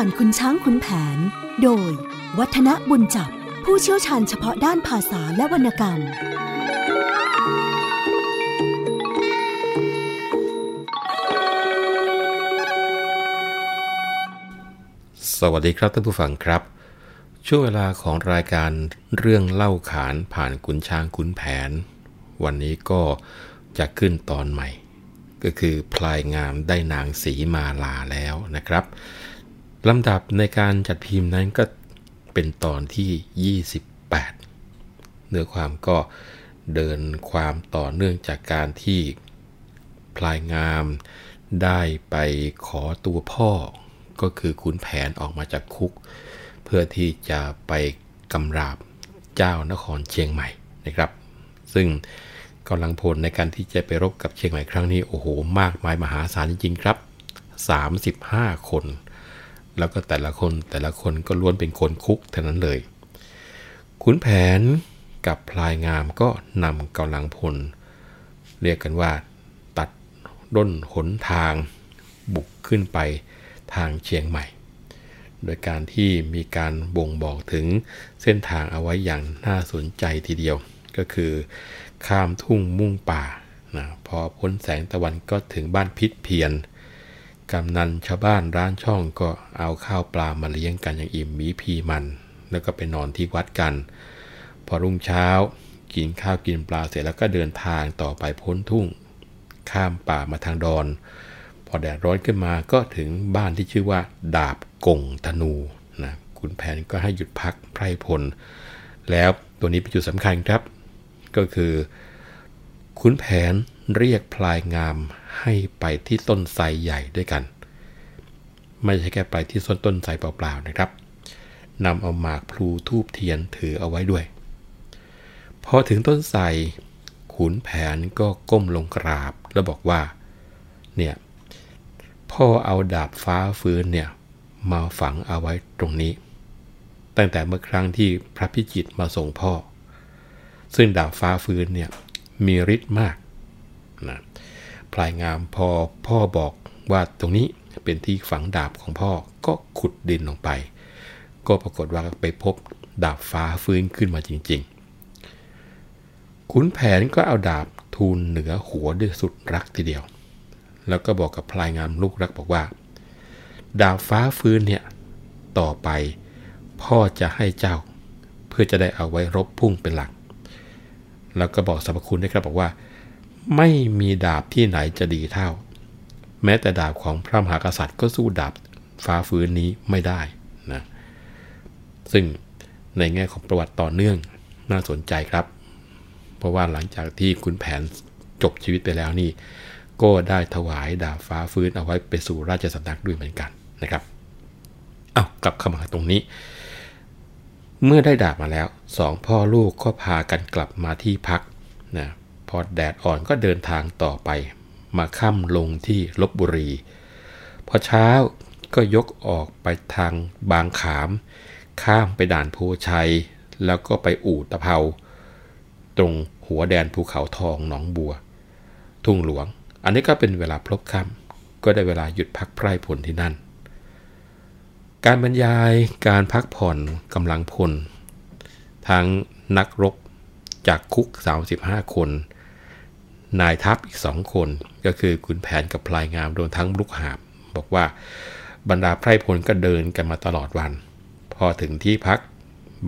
ผ่านคุณช้างคุณแผน โดย วัฒนบุญจับ ผู้เชี่ยวชาญเฉพาะด้านภาษาและวรรณกรรม สวัสดีครับท่านผู้ฟังครับ ช่วงเวลาของรายการเรื่องเล่าขานผ่านขุนช้างขุนแผน วันนี้ก็จะขึ้นตอนใหม่ ก็คือพลายงามได้นางสีมาลาแล้วนะครับ ลำดับในการจัดพิมพ์นั้นก็เป็นตอนที่ 28 เนื้อความก็เดินความต่อเนื่องจากการที่พลายงามได้ไปขอตัวพ่อ ก็คือขุนแผนออกมาจากคุก เพื่อที่จะไปกำราบเจ้านครเชียงใหม่นะครับ ซึ่งกำลังพลในการที่จะไปรบกับเชียงใหม่ครั้งนี้ โอ้โห มากมายมหาศาลจริงๆครับ 35 คน แล้วก็แต่ละคนแต่ละคนก็ล้วนเป็นคนคุกเท่านั้นเลย ขุนแผนกับพลายงามก็นำกำลังพล เรียกกันว่า ตัดด้นหนทาง บุกขึ้นไปทางเชียงใหม่ โดยการที่มีการบ่งบอกถึงเส้นทางเอาไว้อย่างน่าสนใจทีเดียว ก็คือ ข้ามทุ่งมุ่งป่านะพอพ้นแสงตะวันก็ถึงบ้านพิษเพียน กำนันชาวบ้านร้านช่องก็เอาข้าวปลามาเลี้ยงกันอย่างอิ่มมีพีมัน แล้วก็ไปนอนที่วัดกัน พอรุ่งเช้ากินข้าวกินปลาเสร็จแล้วก็เดินทางต่อไปพ้นทุ่ง ข้ามป่ามาทางดอน พอแดดร้อนขึ้นมาก็ถึงบ้านที่ชื่อว่า ดาบกงธนูนะคุณแผนก็ให้หยุดพักไพรพล แล้วตัวนี้เป็นจุดสำคัญครับ ก็คือขุนแผนเรียกพลายงาม ให้ไปที่ต้นไทรใหญ่ด้วยกัน ไม่ใช่แค่ไปที่ต้นต้นไทรเปล่าๆนะครับนำเอาหมากพลูทูบเทียนถือเอาไว้ด้วย พอถึงต้นไทรขุนแผนก็ก้มลงกราบแล้วบอกว่า เนี่ย พ่อเอาดาบฟ้าฟื้นเนี่ยมาฝังเอาไว้ตรงนี้ ตั้งแต่เมื่อครั้งที่พระพิจิตมาส่งพ่อ ซึ่งดาบฟ้าฟื้นเนี่ยมีฤทธิ์มาก พลายงามพอพ่อบอกว่าตรงนี้เป็นที่ฝังดาบของพ่อก็ขุดดินลงไป ก็ปรากฏว่าไปพบดาบฟ้าฟื้นขึ้นมาจริงๆ ขุนแผนก็เอาดาบทูลเหนือหัวด้วยสุดรักทีเดียว แล้วก็บอกกับพลายงามลูกรักบอกว่า ดาบฟ้าฟื้นเนี่ยต่อไปพ่อจะให้เจ้า เพื่อจะได้เอาไว้รบพุ่งเป็นหลัก แล้วก็บอกสรรพคุณด้วยครับบอกว่า ไม่มีดาบที่ไหนจะดีเท่า แม้แต่ดาบของพระมหากษัตริย์ก็สู้ดาบฟ้าฟื้นนี้ไม่ได้นะซึ่งในแง่ของประวัติต่อเนื่องน่าสนใจครับ เพราะว่าหลังจากที่คุณแผนจบชีวิตไปแล้วนี่ ก็ได้ถวายดาบฟ้าฟื้นเอาไว้ไปสู่ราชสำนักด้วยเหมือนกันนะครับเอากลับเข้ามาตรงนี้ เมื่อได้ดาบมาแล้วสองพ่อลูกก็พากันกลับมาที่พักนะ พอแดดอ่อนก็เดินทางต่อไป มาค่ำลงที่ลบบุรี พอเช้าก็ยกออกไปทางบางขาม ข้ามไปด่านโพชัย แล้วก็ไปอู่ตะเภา ตรงหัวแดนภูเขาทองหนองบัว ทุ่งหลวง อันนี้ก็เป็นเวลาพลบค่ำก็ได้เวลาหยุดพักไพร่พลที่นั่น การบรรยายการพักผ่อนกำลังพล ทั้งนักรบจากคุก 35 คน นายทัพอีกสองคน ก็คือขุนแผนกับพลายงามโดนทั้งลุกหาบ บอกว่าบรรดาไพร่พลก็เดินกันมาตลอดวัน พอถึงที่พัก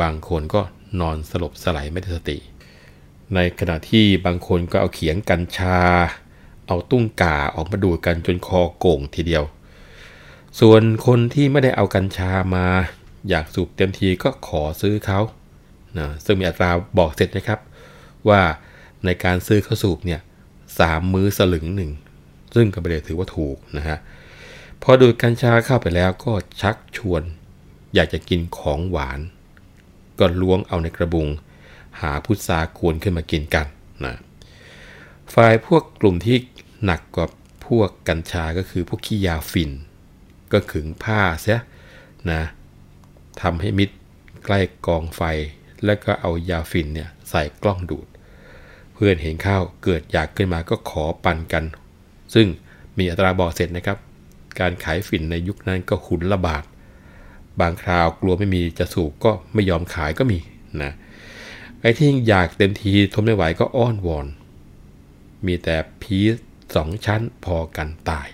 บางคนก็นอนสลบสลายไม่ได้สติ ในขณะที่บางคนก็เอาเขียงกัญชา เอาตุ้งก่าออกมาดูดกันจนคอโก่งทีเดียว ส่วนคนที่ไม่ได้เอากัญชามา อยากสูบเต็มทีก็ขอซื้อเขานะซึ่งมีอัตราบอกเสร็จนะครับ ว่าในการซื้อเขาสูบเนี่ย สามมื้อสลึงหนึ่ง ซึ่งก็ไม่ได้ถือว่าถูกนะฮะ พอดูดกัญชาเข้าไปแล้วก็ชักชวน อยากจะกินของหวาน ก็ล้วงเอาในกระบุง หาพุทรากวนขึ้นมากินกันนะฝ่ายพวกกลุ่มที่หนักกว่าพวกกัญชาก็คือพวกขี้ยาฝิ่น ก็ขึงผ้าเสียนะทำให้มิดใกล้กองไฟ แล้วก็เอายาฝิ่นเนี่ยใส่กล้องดูด เพื่อนเห็นข้าวเกิดอยากขึ้นมาก็ขอปันกัน ซึ่งมีอัตราบอกเสร็จนะครับ การขายฝิ่นในยุคนั้นก็ขุนละบาท บางคราวกลัวไม่มีจะสูบก็ไม่ยอมขายก็มีนะไอ้ที่อยากเต็มทีทนไม่ไหวก็อ้อนวอน มีแต่พีสองชั้นพอกันตาย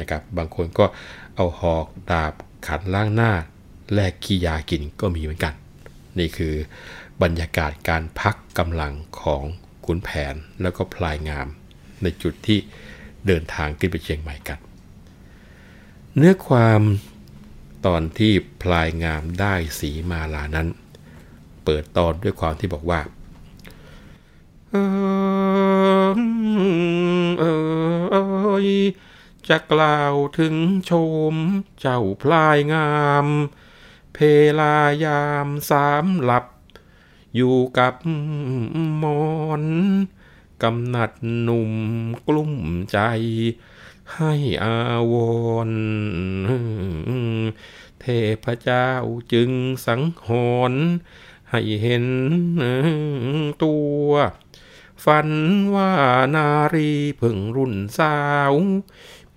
นะครับ บางคนก็เอาหอกดาบขันล่างหน้า แลกขี้ยากินก็มีเหมือนกัน นี่คือบรรยากาศการพักกำลังของ ขุนแผนแล้วก็พลายงาม ในจุดที่เดินทางขึ้นไปเชียงใหม่กัน เนื้อความตอนที่พลายงามได้สีมาลานั้น เปิดตอนด้วยความที่บอกว่าเอยจะกล่าวถึงชม เจ้าพลายงาม เพลายามสามหลับ อยู่กับมอนกำนัดหนุ่มกลุ่มใจ ให้อาวรเทพเจ้าจึงสังหรณ์ให้เห็นตัว ฝันว่านารีเพิ่งรุ่นสาว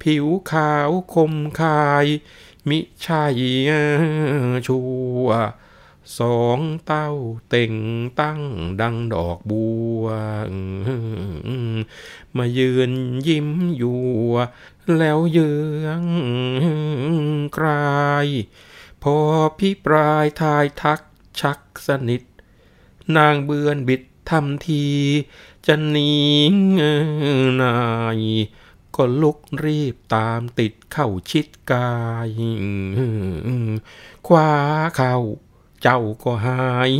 ผิวขาวคมคาย มิใช่ชัว สองเต้าเต่งตั้งดังดอกบัว มายืนยิ้มอยู่ แล้วเยืองกลาย พอพี่ปลายทายทักชักสนิท นางเบือนบิดทำที จะหนีนายก็ลุกรีบตามติดเข้าชิดกาย คว้าเข้า เจ้าก็หาย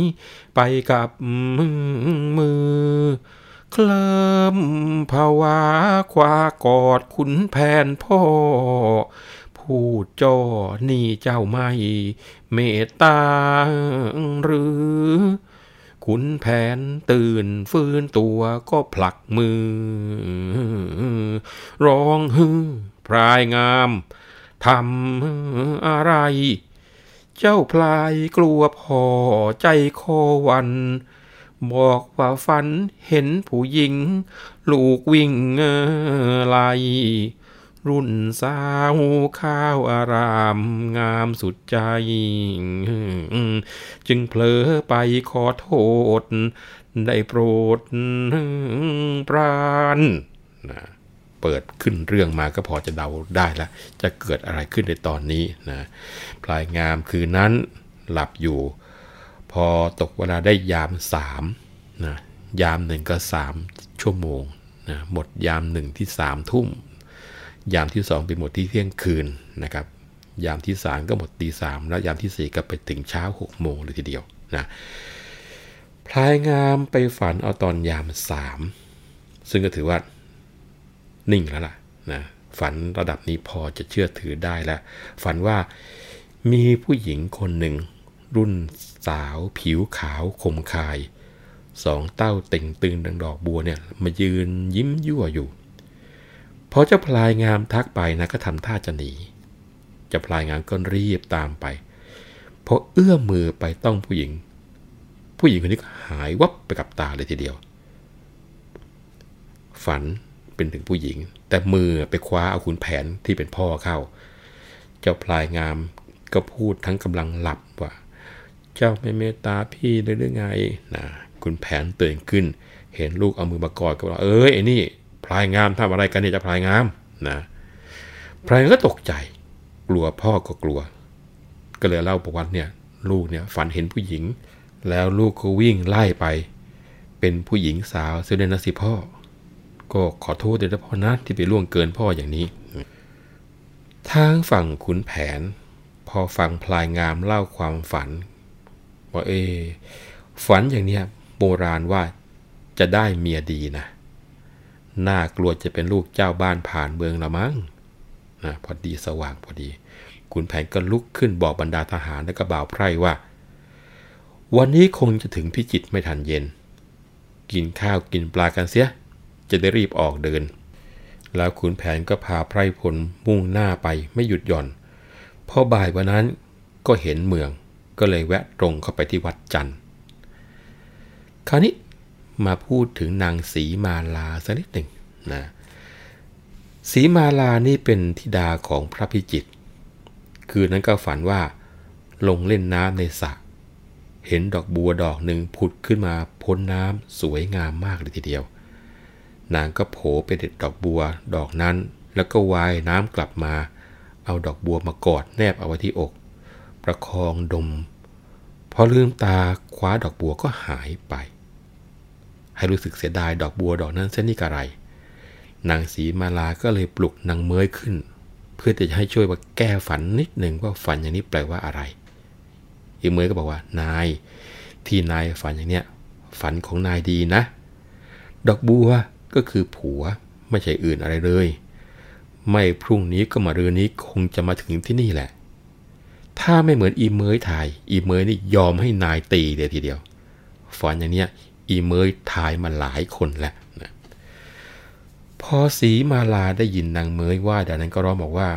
ไปกับมือ เคลิมภาวะควากอดขุนแผนพ่อ พูดจ่อนี่เจ้าไม่ เมตตาหรือขุนแผนตื่นฟื้นตัวก็ผลักมือ ร้องฮือพรายงามทำอะไร เจ้าพลายกลัวพ่อใจคอวันบอกว่าฝันเห็นผู้หญิง ลูกวิ่งไลรุ่นสาวข้าวอารามงามสุดใจ จึงเผลอไปขอโทษ ได้โปรดปรานนะ เปิดขึ้นเรื่องมาก็พอจะเดาได้แล้วจะเกิดอะไรขึ้นในตอนนี้นะพลายงามคืนนั้นหลับอยู่ พอตกเวลาได้ยามสามนะยามหนึ่งก็สามชั่วโมงนะหมดยามหนึ่งที่สามทุ่ม ยามที่สองเป็นหมดที่เที่ยงคืนนะครับ ยามที่สามก็หมดตีสามแล้วยามที่สี่ก็ไปถึงเช้าหกโมงเลยทีเดียวนะพลายงามไปฝันเอาตอนยามสามซึ่งก็ถือว่า นิ่งแล้วล่ะนะฝันระดับนี้พอจะเชื่อถือได้แล้ว ฝันว่ามีผู้หญิงคนหนึ่ง รุ่นสาวผิวขาวคมคาย สองเต้าเต่งตึงดังดอกบัวเนี่ยมายืนยิ้มยั่วอยู่ พอเจ้าพลายงามทักไปนะก็ทำท่าจะหนีเจ้าพลายงามก็รีบตามไปพอเอื้อมมือไปต้องผู้หญิง ผู้หญิงคนนี้ก็หายวับไปกับตาเลยทีเดียว ฝัน เป็นถึงผู้หญิง แต่มือไปคว้าเอาขุนแผนที่เป็นพ่อเข้า เจ้าพลายงามก็พูดทั้งกำลังหลับว่า เจ้าไม่เมตตาพี่เลยหรือไงนะคุณแผนตื่นขึ้น เห็นลูกเอามือมากอดก็บอกเอ้ยไอ้นี่พลายงามทำอะไรกันเนี่ยจะพลายงามนะพลายก็ตกใจ กลัวพ่อก็กลัว ก็เลยเล่าประวัติเนี่ยลูกเนี่ยฝันเห็นผู้หญิง แล้วลูกก็วิ่งไล่ไป เป็นผู้หญิงสาวเสียดนะสิพ่อ ก็ขอโทษด้วยนะพ่อนะที่ไปล่วงเกินพ่ออย่างนี้ ทางฝั่งขุนแผน พอฟังพลายงามเล่าความฝัน ว่าเอ ฝันอย่างเนี้ยโบราณว่าจะได้เมียดีนะ น่ากลัวจะเป็นลูกเจ้าบ้านผ่านเมืองละมั้งนะพอดีสว่างพอดีขุนแผนก็ลุกขึ้นบอกบรรดาทหารและก็บ่าวไพร่ว่า วันนี้คงจะถึงพิจิตไม่ทันเย็น กินข้าวกินปลากันเสีย จะได้รีบออกเดิน แล้วขุนแผนก็พาไพร่พลมุ่งหน้าไปไม่หยุดหย่อน พอบ่ายวันนั้นก็เห็นเมืองก็เลยแวะตรงเข้าไปที่วัดจันทร์ คราวนี้มาพูดถึงนางสีมาลาสักนิดหนึ่งนะสีมาลานี่เป็นธิดาของพระพิจิตรคืนนั้นก็ฝันว่าลงเล่นน้ำในสระเห็นดอกบัวดอกหนึ่งผุดขึ้นมาพ้นน้ำสวยงามมากเลยทีเดียว นางก็โผไปเด็ดดอกบัวดอกนั้น แล้วก็วายน้ำกลับมา เอาดอกบัวมากอดแนบเอาไว้ที่อก ประคองดม พอลืมตาคว้าดอกบัวก็หายไป ให้รู้สึกเสียดายดอกบัวดอกนั้นเส้นนี้กระไร นางสีมาลาก็เลยปลุกนางเมยขึ้น เพื่อจะให้ช่วยว่าแก้ฝันนิดหนึ่งว่าฝันอย่างนี้แปลว่าอะไรอีเมยก็บอกว่า นาย ที่นายฝันอย่างเนี้ยฝันของนายดีนะ ดอกบัว ก็คือผัวไม่ใช่อื่นอะไรเลย ไม่พรุ่งนี้ก็มาเรือนี้คงจะมาถึงที่นี่แหละ ถ้าไม่เหมือนอีเมยถ่าย อีเมยนี่ยอมให้นายตีเดียวทีเดียวฝันอย่างเนี้ยอีเมยถ่ายมาหลายคนแล้วนะพอสีมาลาได้ยินนางเมยว่าดังนั้นก็ร้องบอกว่า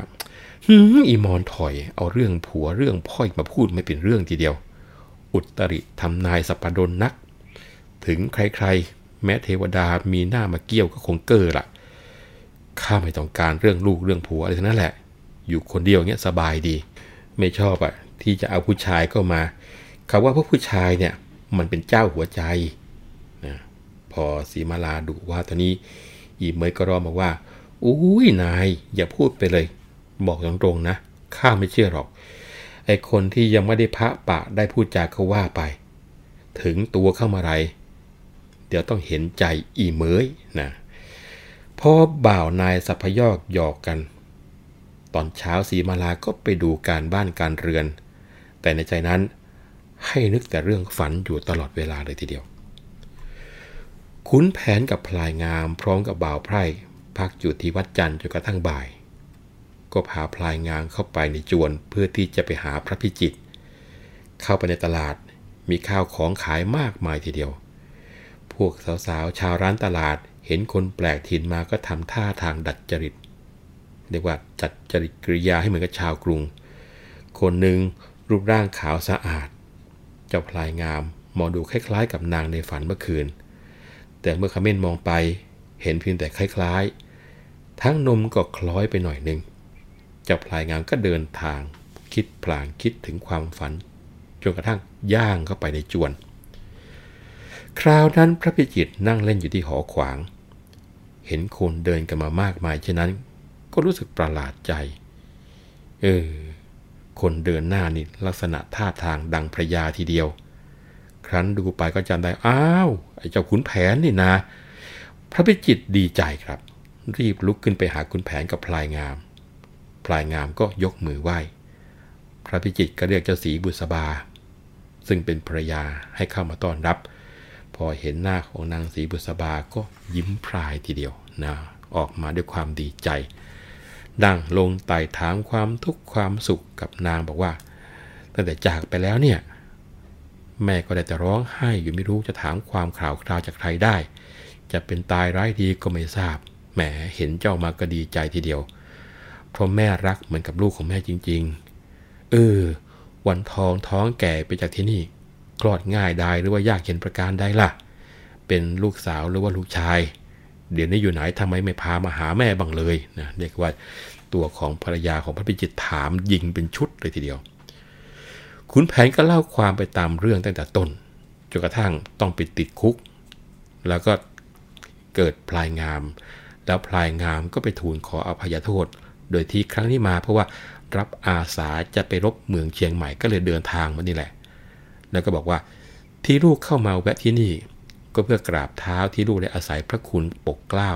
ฮึอีมอนถอยเอาเรื่องผัวเรื่องพ่อยมาพูดไม่เป็นเรื่องทีเดียว อุตริทำนายสัปดนนัก ถึงใครๆ แม้เทวดามีหน้ามาเกี่ยวก็คงเกอละข้าไม่ต้องการเรื่องลูกเรื่องผัวอะไรทั้งนั้นแหละ อยู่คนเดียวเงี้ยสบายดี ไม่ชอบอะที่จะเอาผู้ชายเข้ามาคาว่าพวกผู้ชายเนี่ยมันเป็นเจ้าหัวใจนะพอสีมาลาดุว่าตอนนี้ อีเมยก็ร้องมาว่าอุ้ยนายอย่าพูดไปเลย บอกตรงๆนะข้าไม่เชื่อหรอกไอคนที่ยังไม่ได้พระปะได้พูดจาเขาว่าไป ถึงตัวเข้ามาไร ดี๋ยวต้องเห็นใจอีเมยนะพอบ่าวนายสัพยอกหยอกกัน ตอนเช้าสีมาลาก็ไปดูการบ้านการเรือน แต่ในใจนั้นให้นึกแต่เรื่องฝันอยู่ตลอดเวลาเลยทีเดียวคุ้นแผนกับพลายงามพร้อมกับบ่าวไพร่ พักอยู่ที่วัดจันทร์จนกระทั่งบ่าย ก็พาพลายงานเข้าไปในจวนเพื่อที่จะไปหาพระพิจิต เข้าไปในตลาดมีข้าวของขายมากมายทีเดียว พวกสาวๆ ชาวร้านตลาด เห็นคนแปลกถิ่นมาก็ทำท่าทางดัดจริต เรียกว่าจัดจริตกริยาให้เหมือนกับชาวกรุง คนหนึ่งรูปร่างขาวสะอาด เจ้าพลายงามมองดูคล้ายๆ กับนางในฝันเมื่อคืน แต่เมื่อขม้นมองไปเห็นเพียงแต่คล้ายๆ ทั้งนมก็คล้อยไปหน่อยหนึ่งเจ้าพลายงามก็เดินทาง คิดพลางคิดถึงความฝันจนกระทั่งย่างเข้าไปในจวน คราวนั้นพระพิจิตนั่งเล่นอยู่ที่หอขวาง เห็นคนเดินกันมามากมายเช่นนั้น ก็รู้สึกประหลาดใจ เออ คนเดินหน้านี่ลักษณะท่าทางดังพระยาทีเดียว ครั้นดูไปก็จำได้ อ้าว ไอ้เจ้าขุนแผนนี่นะ พระพิจิตดีใจครับ รีบลุกขึ้นไปหาขุนแผนกับพลายงาม พลายงามก็ยกมือไหว้ พระพิจิตก็เรียกเจ้าสีบุษบา ซึ่งเป็นภรยาให้เข้ามาต้อนรับ พอเห็นหน้าของนางสีบุษบาก็ยิ้มพรายทีเดียวนะออกมาด้วยความดีใจ ดังลงไต่ถามความทุกข์ความสุขกับนางบอกว่า ตั้งแต่จากไปแล้วเนี่ย แม่ก็ได้แต่ร้องไห้อยู่ไม่รู้จะถามความข่าวคราวจากใครได้ จะเป็นตายร้ายดีก็ไม่ทราบ แหมเห็นเจ้ามาก็ดีใจทีเดียว เพราะแม่รักเหมือนกับลูกของแม่จริง ๆ เออ วันทองท้องแก่ไปจากที่นี่ คลอดง่ายได้หรือว่ายากเห็นประการได้ล่ะ เป็นลูกสาวหรือว่าลูกชาย เดี๋ยวนี้อยู่ไหนทำไมไม่พามาหาแม่บังเลยนะเรียกว่าตัวของภรรยาของพระพิจิตถามยิงเป็นชุดเลยทีเดียวขุนแผนก็เล่าความไปตามเรื่องตั้งแต่ต้นจนกระทั่งต้องไปติดคุก แล้วก็เกิดพลายงาม แล้วพลายงามก็ไปทูลขออภัยโทษ โดยที่ครั้งนี้มาเพราะว่ารับอาสาจะไปรบเมืองเชียงใหม่ก็เลยเดินทางมานี่แหละ แล้วก็บอกว่าที่ลูกเข้ามาแวะที่นี่ ก็เพื่อกราบเท้าที่ลูกได้อาศัยพระคุณปกเกล้า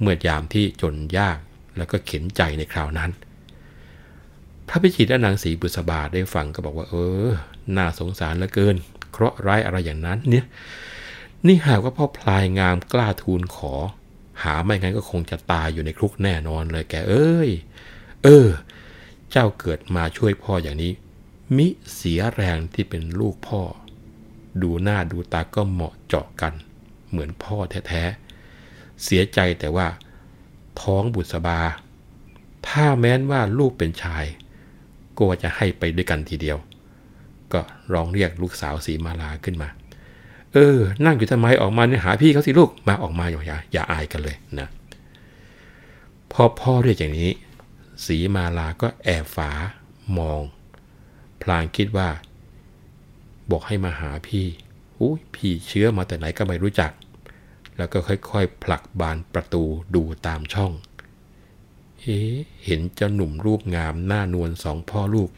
เมื่อยามที่จนยากแล้วก็เข็นใจในคราวนั้น พระพิจิตรและนางศรีบุษบาได้ฟังก็บอกว่า เออ น่าสงสารเหลือเกิน เคราะห์ร้ายอะไรอย่างนั้นเนี่ย นี่หากว่าพ่อพลายงามกล้าทูลขอ หาไม่งั้นก็คงจะตายอยู่ในคุกแน่นอนเลยแกเอ้ย เออ เจ้าเกิดมาช่วยพ่ออย่างนี้ มิเสียแรงที่เป็นลูกพ่อ ดูหน้าดูตาก็เหมาะเจาะกัน เหมือนพ่อแท้ๆ เสียใจแต่ว่า ท้องบุษบา ถ้าแม้นว่าลูกเป็นชาย ก็จะให้ไปด้วยกันทีเดียว ก็ร้องเรียกลูกสาวสีมาลาขึ้นมา เออ นั่งอยู่ทำไมออกมาเนี่ยหาพี่เขาสิลูกมาออกมาอย่าอย่าอายกันเลยนะพอพ่อเรียกอย่างนี้ สีมาลาก็แอบฝามอง ลางคิดว่า บอกให้มาหาพี่อุ้ยพี่เชื้อมาแต่ไหนก็ไม่รู้จัก แล้วก็ค่อยๆ ผลักบานประตูดูตามช่อง เอ๊เห็นเจ้าหนุ่มรูปงามหน้านวลสองพ่อลูก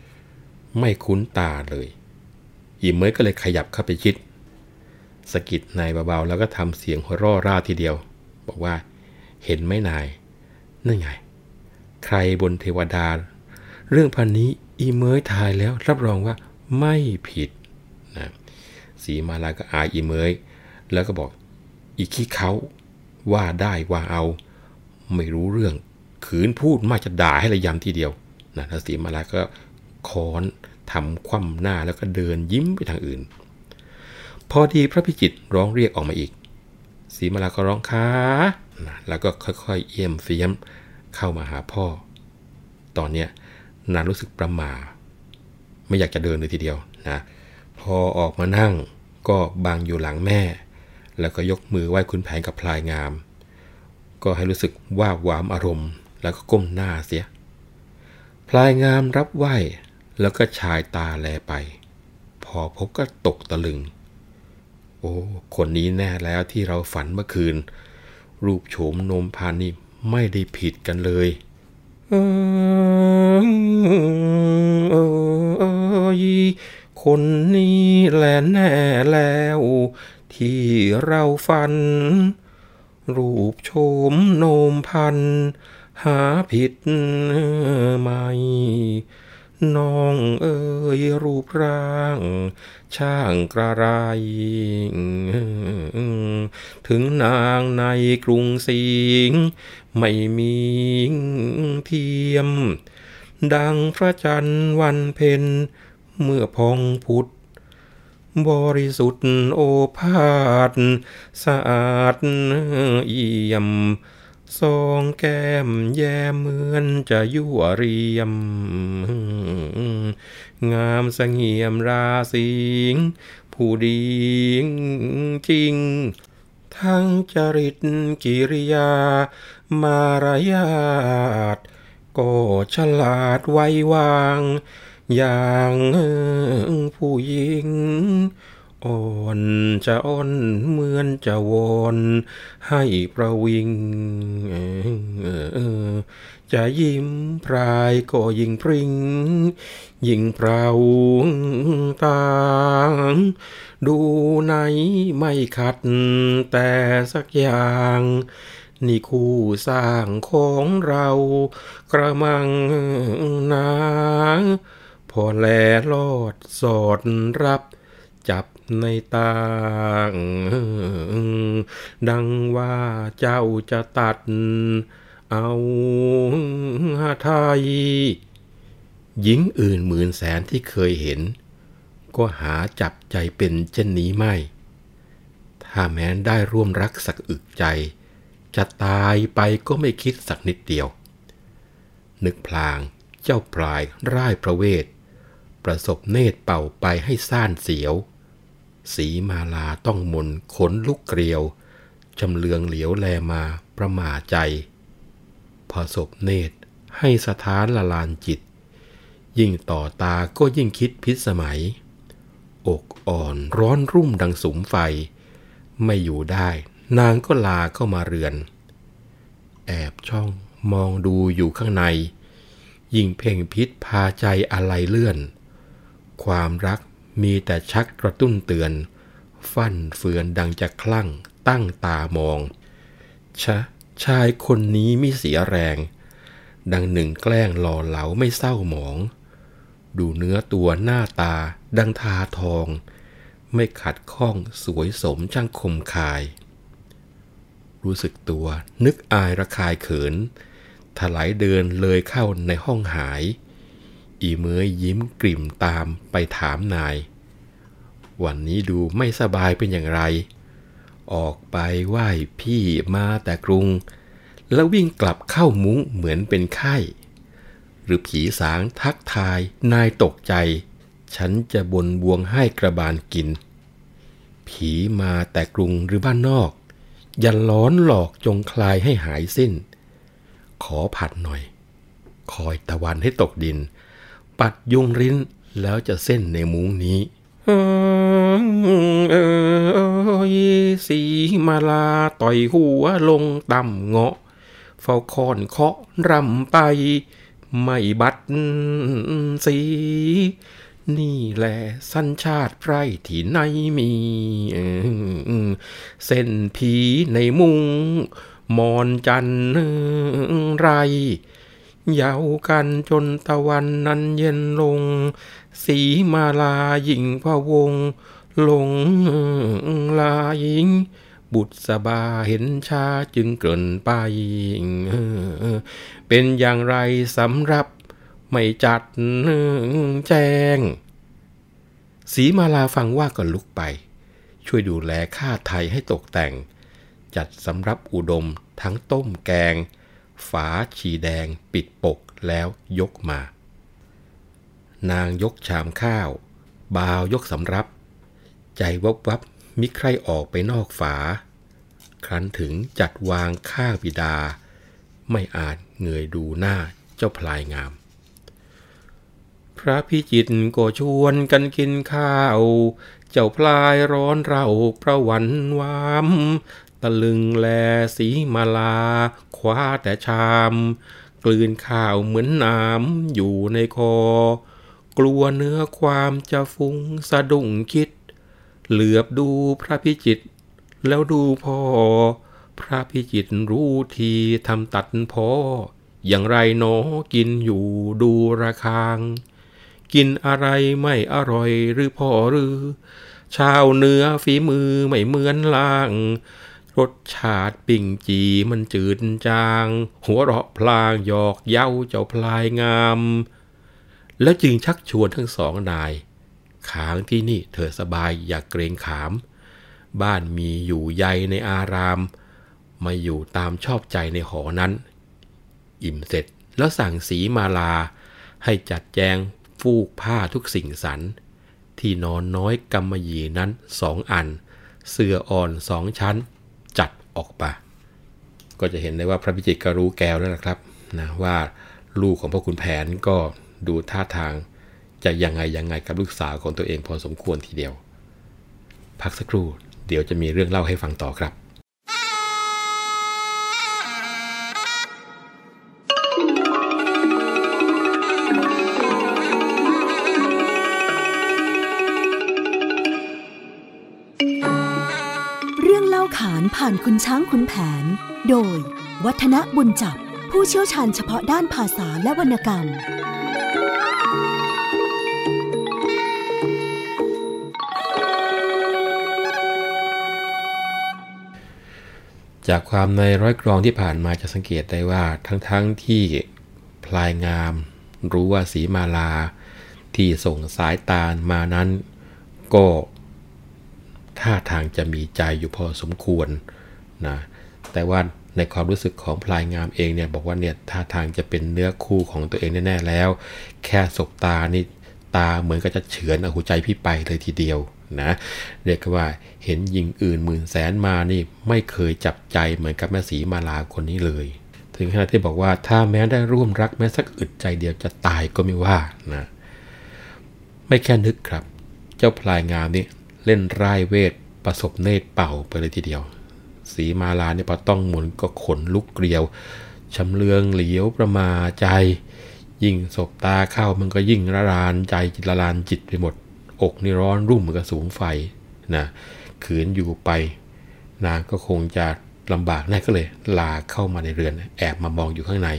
ไม่คุ้นตาเลยอีเมยก็เลยขยับเข้าไปชิดสกิดนายเบาๆแล้วก็ทำเสียงหัวร่อร่าทีเดียว บอกว่า เห็นไหมนายนั่นไง ใครบนเทวดา เรื่องพันนี้ อีเมยทายแล้วรับรองว่าไม่ผิดนะสีมาลาก็อายอีเมยแล้วก็บอก อีขี้เขาว่าได้ว่าเอา ไม่รู้เรื่อง ขืนพูดมากจะด่าให้ระยำทีเดียวนะแล้วสีมาลาก็ค้อนทำคว่ำหน้าแล้วก็เดินยิ้มไปทางอื่น พอดีพระพิจิตร้องเรียกออกมาอีกสีมาลาก็ร้องค้าแล้วก็ค่อยๆ เอี่ยมเฟียมเข้ามาหาพ่อ ตอนเนี้ย นานรู้สึกประมาไม่อยากจะเดินเลยทีเดียวนะพอออกมานั่งก็บางอยู่หลังแม่ แล้วก็ยกมือไหว้คุณแผนกับพลายงาม ก็ให้รู้สึกว่าหวามอารมณ์ แล้วก็ก้มหน้าเสีย พลายงามรับไหว้แล้วก็ชายตาแลไป พอพบก็ตกตะลึง โอ้คนนี้แน่แล้วที่เราฝันเมื่อคืน รูปโฉมนมพานนี่ไม่ได้ผิดกันเลย เออเออคนนี้แหละแน่แล้ว ที่เราฝัน รูปโฉมโนมพัน หาผิดไหมน้องเอ๋ยรูปร่าง ช่างกระไร ถึงนางในกรุงสิง ไม่มีเทียม ดังพระจันทร์วันเพ็ญเมื่อพองพุทธบริสุทธิ์โอภาสสะอาดเอี่ยมสองแก้มแย้มเหมือนจะยั่วเรียม งามสงเงียมราสิงผู้ดีจริง ทั้งจริตกิริยามารยาทก็ฉลาดไว้วาง อย่างผู้หญิงอ่อนจะอ่อนเหมือนจะวอนให้ประวิง จะยิ้มพรายก็ยิ่งพริงยิ่งเปล่าต่างดูไหนไม่ขัดแต่สักอย่าง นี่คู่สร้างของเรากระมังนาพอแลลอดสอดรับจับในตาดังว่าเจ้าจะตัด เอาไทยหญิงอื่นหมื่นแสนที่เคยเห็น ก็หาจับใจเป็นเช่นนี้ไม่ ถ้าแม้นได้ร่วมรักสักอึกใจ จะตายไปก็ไม่คิดสักนิดเดียว นึกพลางเจ้าปลายร่ายประเวท ประสบเนตรเป่าไปให้ซ่านเสียว สีมาลาต้องมนขนลุกเกลียวจำเลืองเหลียวแลมาประมาใจ พอศพเนตร ให้สถานละลานจิต ยิ่งต่อตาก็ยิ่งคิดพิษสมัย อกอ่อนร้อนรุ่มดังสุมไฟ ไม่อยู่ได้ นางก็ลาเข้ามาเรือน แอบช่องมองดูอยู่ข้างใน ยิ่งเพ่งพิษพาใจอะไรเลื่อน ความรักมีแต่ชักกระตุ้นเตือน ฟั่นเฟือนดังจะคลั่งตั้งตามอง ชะ ชายคนนี้ไม่เสียแรง ดังหนึ่งแกล้งหล่อเหลาไม่เศร้าหมอง ดูเนื้อตัวหน้าตา ดังทาทอง ไม่ขัดข้องสวยสมช่างคมคาย รู้สึกตัวนึกอายระคายเขิน ถลายเดินเลยเข้าในห้องหาย อีเมยยิ้มกลิ่มตามไปถามนาย วันนี้ดูไม่สบายเป็นอย่างไร ออกไปไหว้พี่มาแต่กรุง แล้ววิ่งกลับเข้ามุ้งเหมือนเป็นไข้ หรือผีสางทักทายนายตกใจ ฉันจะบนบวงให้กระบาลกิน ผีมาแต่กรุงหรือบ้านนอก อย่าล้อนหลอกจงคลายให้หายสิ้น ขอผัดหน่อย คอยตะวันให้ตกดิน ปัดยุงริ้นแล้วจะเส้นในมุ้งนี้ เออสีมาลาต่อยหัวลงต่ำเงาะ เฝ้าคอนเคาะรำไป ไม่บัดสี นี่แหละสัญชาติไพรที่ไหนมี เส้นผีในมุง มอนจันไรยาวกันจนตะวันนั้นเย็นลง สีมาลายิงพะวง ลงลายิงบุตรสบาเห็นชาจึงเกินไปเป็นอย่างไรสำหรับไม่จัดแจงสีมาลาฟังว่าก็ลุกไป ช่วยดูแลข้าไทยให้ตกแต่ง จัดสำรับอุดมทั้งต้มแกง ฝาชีแดงปิดปกแล้วยกมา นางยกชามข้าว บาวยกสำรับ ใจวับวับมิใครออกไปนอกฝา ครั้นถึงจัดวางข้างบิดา ไม่อาจเงยดูหน้าเจ้าพลายงาม พระพิจิตรก็ชวนกันกินข้าว เจ้าพลายร้อนเราประวันวามตะลึงแลสีมาลา คว้าแต่ชาม กลืนข้าวเหมือนน้ำอยู่ในคอ กลัวเนื้อความจะฟุ้งสะดุ้งคิด เหลือบดูพระพิจิตรแล้วดูพ่อ พระพิจิตรรู้ทีทำตัดพ่อ อย่างไรหนอกินอยู่ดูระคาง กินอะไรไม่อร่อยหรือพ่อหรือ ชาวเนื้อฝีมือไม่เหมือนล่าง รสชาติปิ่งจีมันจืดจาง หัวเราะพลางหยอกเย้าเจ้าพลายงาม แล้วจึงชักชวนทั้งสองนาย ค้างที่นี่เธอสบายอย่าเกรงขาม บ้านมีอยู่ใยในอาราม มาอยู่ตามชอบใจในหอนั้น อิ่มเสร็จแล้วสั่งสีมาลา ให้จัดแจงฟูกผ้าทุกสิ่งสรรที่นอนน้อยกำมะหยี่นั้นสองอัน เสื้ออ่อนสองชั้น จัดออกมา ก็จะเห็นได้ว่าพระพิจิตรก็รู้แก้วแล้วนะครับนะว่าลูกของพ่อคุณแผนก็ดูท่าทาง จะยังไงยังไงกับลูกสาวของตัวเองพอสมควรทีเดียว พักสักครู่เดี๋ยวจะมีเรื่องเล่าให้ฟังต่อครับเรื่องเล่าขานผ่านคุณช้างคุณแผน โดย วัฒนบุญจับ ผู้เชี่ยวชาญเฉพาะด้านภาษาและวรรณกรรม จากความในร้อยกรองที่ผ่านมาจะสังเกตได้ว่าทั้งๆทที่พลายงาม รู้ว่าสีมาลา ที่ส่งสายตามานั้น ก็ท่าทางจะมีใจอยู่พอสมควรนะแต่ว่าในความรู้สึกของพลายงามเองเนี่ยบอกว่าเนี่ยท่าทางจะเป็นเนื้อคู่ของตัวเองแน่ๆแล้ว แค่สบตานี่ตาเหมือนกับจะเฉือนเอาหัวใจพี่ไปเลยทีเดียว นะเรียกว่าเห็นยิงอื่นหมื่นแสนมานี่ไม่เคยจับใจเหมือนกับแม่สีมาลาคนนี้เลย ถึงขนาดที่บอกว่าถ้าแม้ได้ร่วมรักแม้สักอึดใจเดียวจะตายก็ไม่ว่านะไม่แค่นึกครับ เจ้าพลายงามนี่เล่นร่ายเวทประสบเนตรเป่าไปเลยทีเดียว สีมาลาเนี่ยพอต้องหมุนก็ขนลุกเกลียวชำเลืองเหลียวประมาใจ ยิ่งสบตาเข้ามันก็ยิ่งละลานใจละลานจิตไปหมด อกนี่ร้อนรุ่มเหมือนกับสูงไฟนะขืนอยู่ไปนางก็คงจะลำบากแน่ก็เลยลาเข้ามาในเรือน แอบมามองอยู่ข้างใน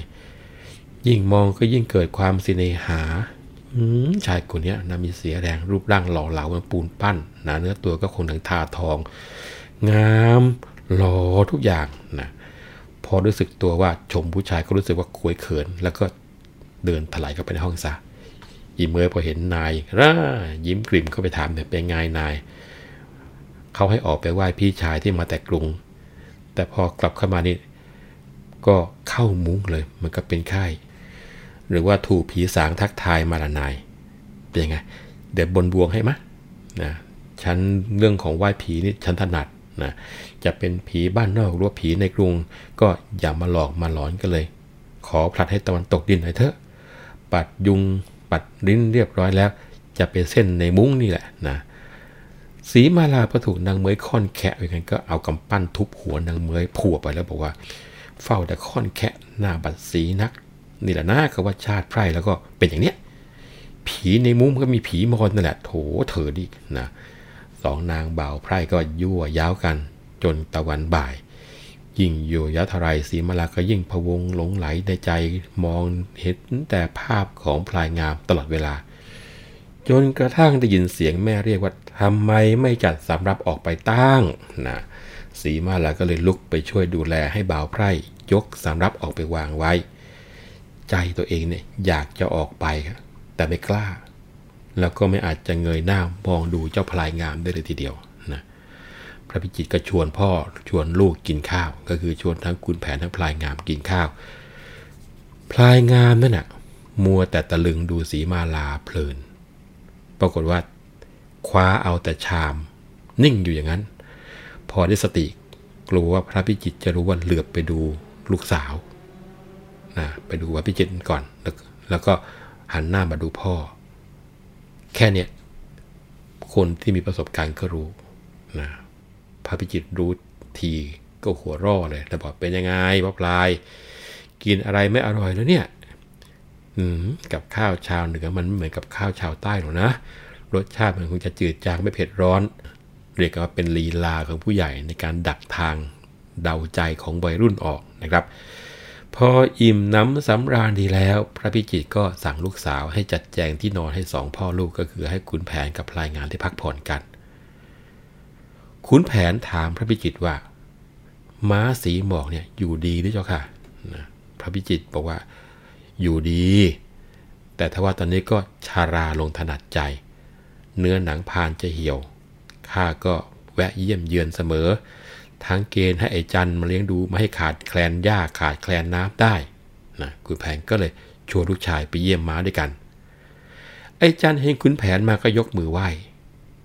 ยิ่งมองก็ยิ่งเกิดความสิเนหาชายคนนี้นะมีเสียแรงรูปร่างหล่อเหลาเหมือนปูนปั้นนะเนื้อตัวก็คงทั้งทาทอง งามหล่อทุกอย่างนะพอรู้สึกตัวว่าชมผู้ชายก็รู้สึกว่าควยเขิน แล้วก็เดินถลายเข้าไปในห้องซะ อีเมย์พอเห็นนายร่ายิ้มกลิ่มเขาไปถามเนี่ยเป็นไงนาย เขาให้ออกไปไหว้พี่ชายที่มาแต่กรุง แต่พอกลับเข้ามานี่ก็เข้ามุ้งเลยมันก็เป็นไข้หรือว่าถูกผีสางทักทายมาละนาย เป็นยังไง เดี๋ยวบนบวงให้มะนะฉันเรื่องของไหว้ผีนี่ฉันถนัดนะจะเป็นผีบ้านนอกหรือว่าผีในกรุง ก็อย่ามาหลอกมาหลอนกันเลย ขอผลัดให้ตะวันตกดินหน่อยเถอะ ปัดยุง ปัดลิ้นเรียบร้อยแล้ว จะเป็นเส้นในมุ้งนี่แหละนะสีมาลาพอถูกนางเมยค่อนแคะอย่างนั้นก็เอากำปั้นทุบหัวนางเมยผัวไปแล้วบอกว่า เฝ้าแต่ค่อนแคะหน้าบัดสีนัก นี่แหละนะก็ว่าชาติไพร่แล้วก็เป็นอย่างเนี้ยผีในมุ้งก็มีผีมอนนั่นแหละโถเถิดอีกนะสองนางบ่าวไพร่ก็ยั่วยาวกันจนตะวันบ่าย ยิ่งอยู่ยะทรายสีมาลาก็ยิ่งพวงหลงไหลในใจมองเห็นแต่ภาพของพลายงามตลอดเวลา จนกระทั่งได้ยินเสียงแม่เรียกว่าทำไมไม่จัดสำรับออกไปตั้งนะสีมาลาก็เลยลุกไปช่วยดูแลให้บ่าวไพร่ยกสำรับออกไปวางไว้ ใจตัวเองเนี่ยอยากจะออกไปครับแต่ไม่กล้า แล้วก็ไม่อาจจะเงยหน้ามองดูเจ้าพลายงามได้เลยทีเดียว พระพิจิตรก็ชวนพ่อชวนลูกกินข้าว ก็คือชวนทั้งคุณแผนทั้งพลายงามกินข้าว พลายงามนั่นน่ะมัวแต่ตะลึงดูสีมาลาเพลิน ปรากฏว่า คว้าเอาแต่ชาม นิ่งอยู่อย่างนั้น พอได้สติกลัวว่าพระพิจิตรจะรู้ว่าเหลือบไปดูลูกสาวนะไปดูพระพิจิตรก่อนแล้วแล้วก็หันหน้ามาดูพ่อ แค่เนี้ยคนที่มีประสบการณ์ก็รู้นะ พระพิจิตรรู้ทีก็หัวร่อเลยแล้วบอกเป็นยังไงพ่อพลาย กินอะไรไม่อร่อยแล้วเนี่ยกับข้าวชาวเหนือมันไม่เหมือนกับข้าวชาวใต้หรอกนะ รสชาติมันคงจะจืดจางไม่เผ็ดร้อน เรียกว่าเป็นลีลาของผู้ใหญ่ในการดักทางเดาใจของวัยรุ่นออกนะครับ พออิ่มน้ำสำราญดีแล้ว พระพิจิตรก็สั่งลูกสาวให้จัดแจงที่นอนให้สองพ่อลูกก็คือให้ขุนแผนกับพลายงานได้พักผ่อนกัน ขุนแผนถามพระพิจิตว่า ม้าสีหมอกเนี่ยอยู่ดีหรือเจ้าค่ะนะพระพิจิตบอกว่าอยู่ดี แต่ถ้าว่าตอนนี้ก็ชาราลงถนัดใจ เนื้อหนังพานจะเหี่ยวข้าก็แวะเยี่ยมเยือนเสมอ ทั้งเกณฑ์ให้ไอ้จันมาเลี้ยงดูไม่ให้ขาดแคลนหญ้าขาดแคลนน้ำได้นะคุณแผนก็เลยชวนลูกชายไปเยี่ยมม้าด้วยกัน ไอ้จันเห็นคุณแผนมาก็ยกมือไหว้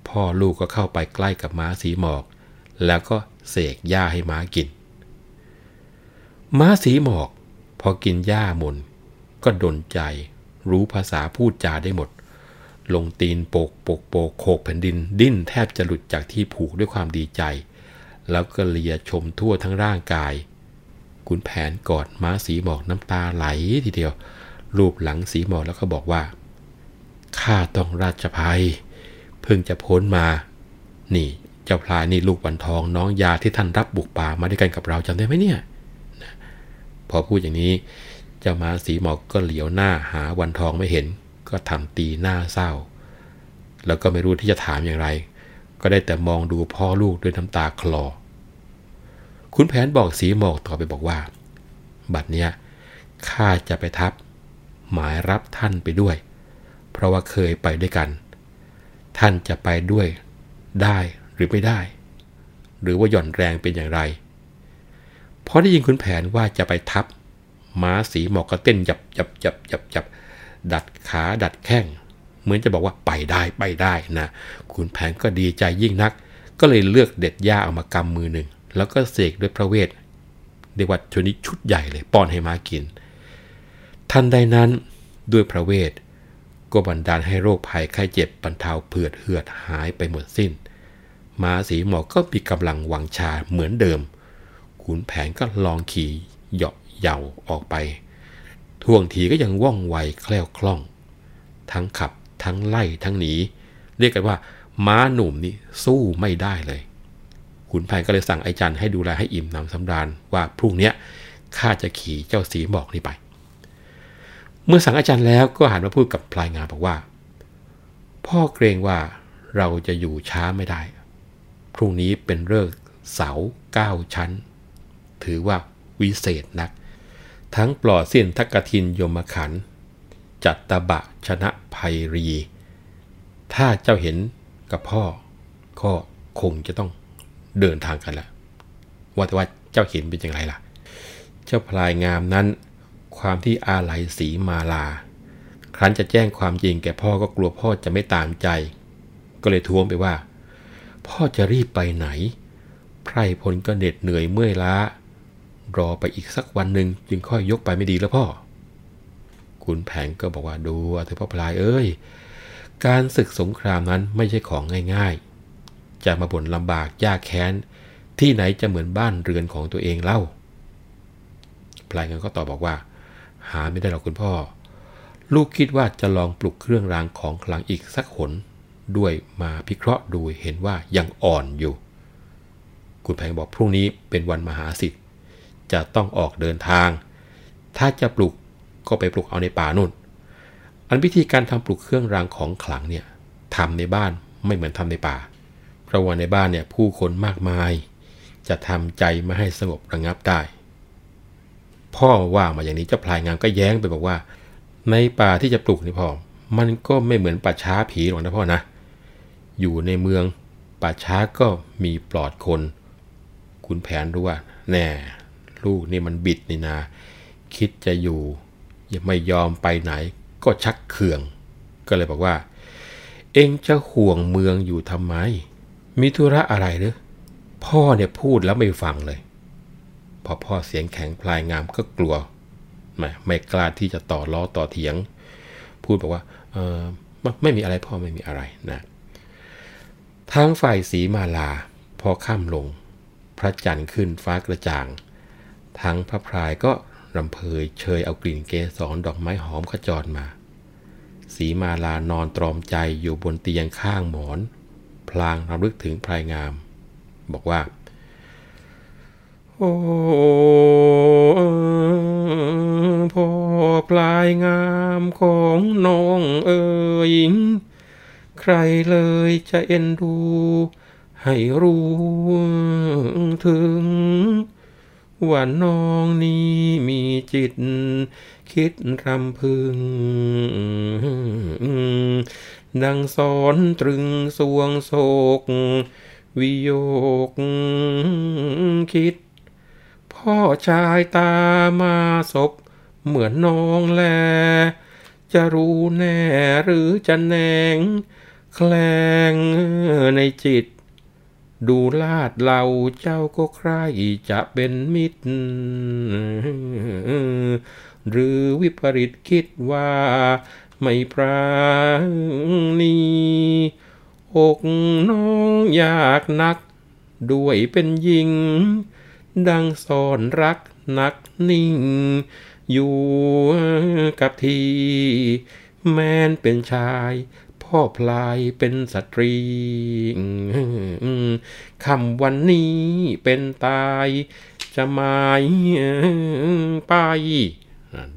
พ่อลูกก็เข้าไปใกล้กับม้าสีหมอก แล้วก็เสกหญ้าให้ม้ากิน ม้าสีหมอก พอกินหญ้าหมนก็ดนใจ รู้ภาษาพูดจาได้หมด ลงตีนโปกโปกโปกโขกแผ่นดิน ดิ้นแทบจะหลุดจากที่ผูกด้วยความดีใจ แล้วก็เลียชมทั่วทั้งร่างกายขุนแผนกอดม้าสีหมอกน้ำตาไหลทีเดียว รูปหลังสีหมอกแล้วก็บอกว่าข้าต้องราชภัย เพิ่งจะพ้นมา นี่เจ้าพลายนี่ลูกวันทองน้องยาที่ท่านรับบุกป่ามาด้วยกันกับเราจำได้ไหมเนี่ยพอพูดอย่างนี้เจ้าม้าสีหมอกก็เหลียวหน้าหาวันทองไม่เห็น ก็ทำตีหน้าเศร้า แล้วก็ไม่รู้ที่จะถามอย่างไร ก็ได้แต่มองดูพ่อลูกด้วยน้ำตาคลอคุณแผนบอกสีหมอกต่อไปบอกว่า บัดเนี้ยข้าจะไปทับ หมายรับท่านไปด้วย เพราะว่าเคยไปด้วยกัน ท่านจะไปด้วยได้หรือไม่ได้ หรือว่าหย่อนแรงเป็นอย่างไรพอได้ยินคุณแผนว่าจะไปทับม้าสีหมอกก็เต้นหยับหยับหยับหยับหยับดัดขาดัดแข้งเหมือนจะบอกว่าไปได้ไปได้นะคุณแผนก็ดีใจยิ่งนัก ก็เลยเลือกเด็ดหญ้าเอามากำมือหนึ่ง แล้วก็เสกด้วยพระเวทเรียกว่าชนิดชุดใหญ่เลยป้อนให้ม้ากิน ทันใดนั้นด้วยพระเวท ก็บันดาลให้โรคภัยไข้เจ็บบรรเทาเผือดเหือดหายไปหมดสิ้น ม้าสีหมอกก็มีกำลังวังชาเหมือนเดิม ขุนแผนก็ลองขี่เหาะเยาออกไป ท่วงทีก็ยังว่องไวแคล่วคล่อง ทั้งขับทั้งไล่ทั้งหนี เรียกกันว่า ม้าหนุ่มนี่สู้ไม่ได้เลย ขุนแผนก็เลยสั่งไอจันให้ดูแลให้อิ่มน้ำสำราญว่าพรุ่งนี้ข้าจะขี่เจ้าสีหมอกนี่ไป เมื่อสั่งอาจารย์แล้วก็หันมาพูดกับพลายงานบอกว่า พ่อเกรงว่าเราจะอยู่ช้าไม่ได้ พรุ่งนี้เป็นเลิกเสาเก้าชั้น ถือว่าวิเศษนัก ทั้งปลอดสิ้นทักกทินยมขัน จัตตบะชนะภัยรี ถ้าเจ้าเห็นกับพ่อ ก็คงจะต้องเดินทางกันละว่าแต่ว่าเจ้าเห็นเป็นอย่างไรล่ะ เจ้าพลายงามนั้น ความที่อาลัยสีมาลา ครั้นจะแจ้งความจริงแก่พ่อก็กลัวพ่อจะไม่ตามใจ ก็เลยท้วงไปว่า พ่อจะรีบไปไหน ไพรพลก็เหน็ดเหนื่อยเมื่อยล้า รอไปอีกสักวันหนึ่งจึงค่อยยกไปไม่ดีแล้วพ่อคุณแผงก็บอกว่าดูเถอะพ่อพลายเอ้ย การศึกสงครามนั้นไม่ใช่ของง่ายๆ จะมาบ่นลำบากยากแค้น ที่ไหนจะเหมือนบ้านเรือนของตัวเองเล่าพลายเงินก็ตอบบอกว่า หาไม่ได้หรอกคุณพ่อ ลูกคิดว่าจะลองปลุกเครื่องรางของขลังอีกสักหน ด้วยมาพิเคราะห์ดูเห็นว่ายังอ่อนอยู่ คุณแพงบอกพรุ่งนี้เป็นวันมหาสิทธิ์จะต้องออกเดินทาง ถ้าจะปลุกก็ไปปลุกเอาในป่านู่น อันวิธีการทำปลุกเครื่องรางของขลังเนี่ยทำในบ้านไม่เหมือนทำในป่า เพราะว่าในบ้านเนี่ยผู้คนมากมาย จะทำใจไม่ให้สงบระงับได้ พ่อว่ามาอย่างนี้เจ้าพลายงามก็แย้งไปบอกว่า ในป่าที่จะปลุกนี่พ่อ มันก็ไม่เหมือนป่าช้าผีหรอกนะพ่อนะ อยู่ในเมืองป่าช้าก็มีปลอดคน คุณแผนรู้ว่า แน่ ลูกนี่มันบิดนี่นา คิดจะอยู่ยังไม่ยอมไปไหน ก็ชักเขื่อง ก็เลยบอกว่า เองจะห่วงเมืองอยู่ทำไม มีธุระอะไรหรือพ่อเนี่ยพูดแล้วไม่ฟังเลย พอพ่อเสียงแข็งพลายงามก็กลัวไม่ไม่กล้าที่จะต่อล้อต่อเถียง พูดบอกว่าเออไม่ม่มีอะไรพ่อไม่มีอะไรนะทางฝ่ายสีมาลาพอข้ามลง พระจันทร์ขึ้นฟ้ากระจ่าง ทั้งพระพรายก็รำเพยเชยเอากลิ่นเกสรดอกไม้หอมขจรมา สีมาลานอนตรอมใจอยู่บนเตียงข้างหมอน พลางรำลึกถึงพรายงาม บอกว่า โอ้พ่อพลายงามของน้องเอ๋ยใครเลยจะเอ็นดู ให้รู้ถึงว่าน้องนี้มีจิต คิดรำพึง ดังสอนตรึงสวงโศก วิโยกคิด พ่อชายตามาศพเหมือนน้องแล จะรู้แน่หรือจะแนง แคลงในจิต ดูลาดเราเจ้าก็ใครจะเป็นมิตร หรือวิปริตคิดว่าไม่ปราณีอกน้องอยากนัก ด้วยเป็นหญิง ดังสอนรักนักนิ่ง อยู่กับทีแมนเป็นชาย พ่อพลายเป็นสตรีคำวันนี้เป็นตาย จะหมายไป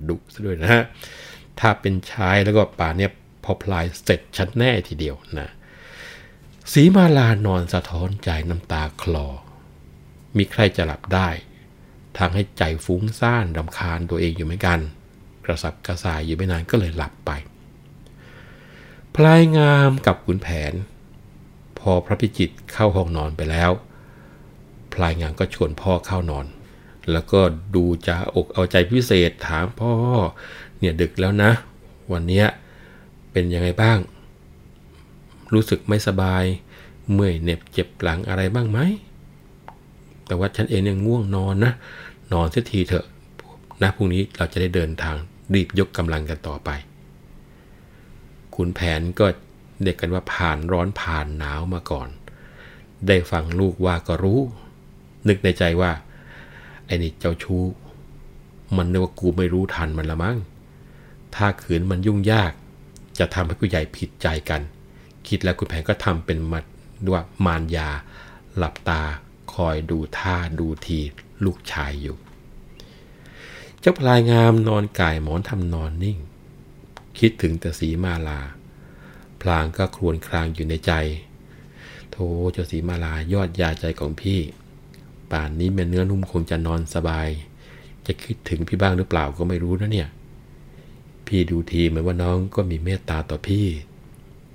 ดุซะด้วยนะฮะ ถ้าเป็นชายแล้วก็ป่าเนี่ยพอพลายเสร็จชัดแน่ทีเดียวนะสีมาลานอนสะท้อนใจน้ำตาคลอ มีใครจะหลับได้ ทางให้ใจฟุ้งซ่านรำคาญตัวเองอยู่เหมือนกัน กระสับกระส่ายอยู่ไม่นานก็เลยหลับไป พลายงามกับขุนแผน พอพระพิจิตเข้าห้องนอนไปแล้ว พลายงามก็ชวนพ่อเข้านอน แล้วก็ดูจะอกเอาใจพิเศษถามพ่อ เนี่ยดึกแล้วนะ วันนี้เป็นยังไงบ้าง รู้สึกไม่สบาย เมื่อยเหน็บเจ็บหลังอะไรบ้างไหม แต่ว่าฉันเองยังง่วงนอนนะ นอนเสียทีเถอะนะพรุ่งนี้เราจะได้เดินทางรีบยกกำลังกันต่อไปขุนแผนก็เด็กกันว่าผ่านร้อนผ่านหนาวมาก่อน ได้ฟังลูกว่าก็รู้ นึกในใจว่า ไอ้นี่เจ้าชู้ มันนึกว่ากูไม่รู้ทันมันละมั้ง ถ้าขืนมันยุ่งยาก จะทำให้ผู้ใหญ่ผิดใจกัน คิดแล้วคุณแผนก็ทำเป็นมัดว่ามารยา หลับตา อยดูท่าดูทีลูกชายอยู่ เจ้าพลายงามนอนก่ายหมอนทำนอนนิ่ง คิดถึงแต่สีมาลา พลางก็ครวญครางอยู่ในใจ โธ่เจ้าสีมาลายอดยาใจของพี่ ป่านนี้แม่เนื้อนุ่มคงจะนอนสบาย จะคิดถึงพี่บ้างหรือเปล่าก็ไม่รู้นะเนี่ย พี่ดูทีเหมือนว่าน้องก็มีเมตตาต่อพี่